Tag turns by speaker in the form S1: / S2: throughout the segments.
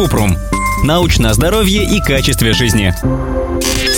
S1: Купрум. Научное здоровье и качестве жизни.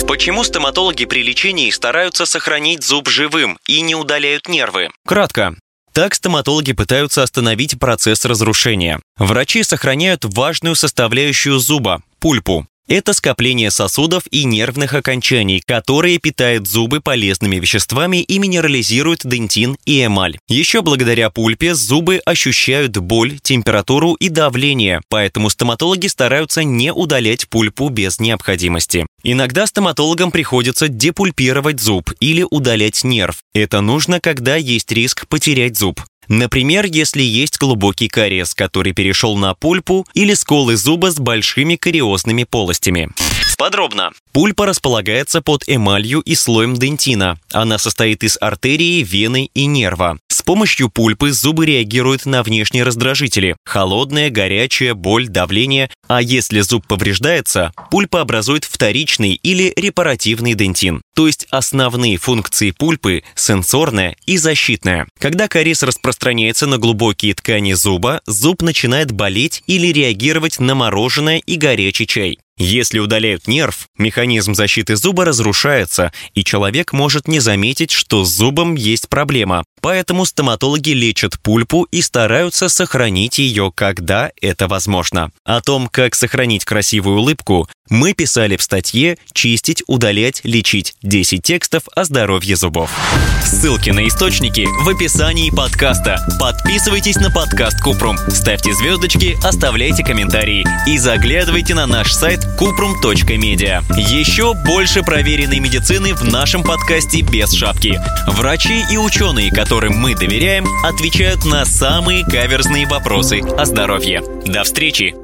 S2: Почему стоматологи при лечении стараются сохранить зуб живым и не удаляют нервы?
S1: Кратко. Так стоматологи пытаются остановить процесс разрушения. Врачи сохраняют важную составляющую зуба – пульпу. Это скопление сосудов и нервных окончаний, которые питают зубы полезными веществами и минерализируют дентин и эмаль. Еще благодаря пульпе зубы ощущают боль, температуру и давление, поэтому стоматологи стараются не удалять пульпу без необходимости. Иногда стоматологам приходится депульпировать зуб или удалять нерв. Это нужно, когда есть риск потерять зуб. Например, если есть глубокий кариес, который перешел на пульпу, или сколы зуба с большими кариозными полостями.
S2: Подробно.
S1: Пульпа располагается под эмалью и слоем дентина. Она состоит из артерии, вены и нерва. Помощью пульпы зубы реагируют на внешние раздражители – холодное, горячее, боль, давление. А если зуб повреждается, пульпа образует вторичный или репаративный дентин. То есть основные функции пульпы – сенсорная и защитная. Когда кариес распространяется на глубокие ткани зуба, зуб начинает болеть или реагировать на мороженое и горячий чай. Если удаляют нерв, механизм защиты зуба разрушается, и человек может не заметить, что с зубом есть проблема. Поэтому стоматологи лечат пульпу и стараются сохранить ее, когда это возможно. О том, как сохранить красивую улыбку, мы писали в статье «Чистить, удалять, лечить. 10 текстов о здоровье зубов». Ссылки на источники в описании подкаста. Подписывайтесь на подкаст Купрум, ставьте звездочки, оставляйте комментарии и заглядывайте на наш сайт kuprum.media. Еще больше проверенной медицины в нашем подкасте без шапки. Врачи и ученые, которым мы доверяем, отвечают на самые каверзные вопросы о здоровье. До встречи!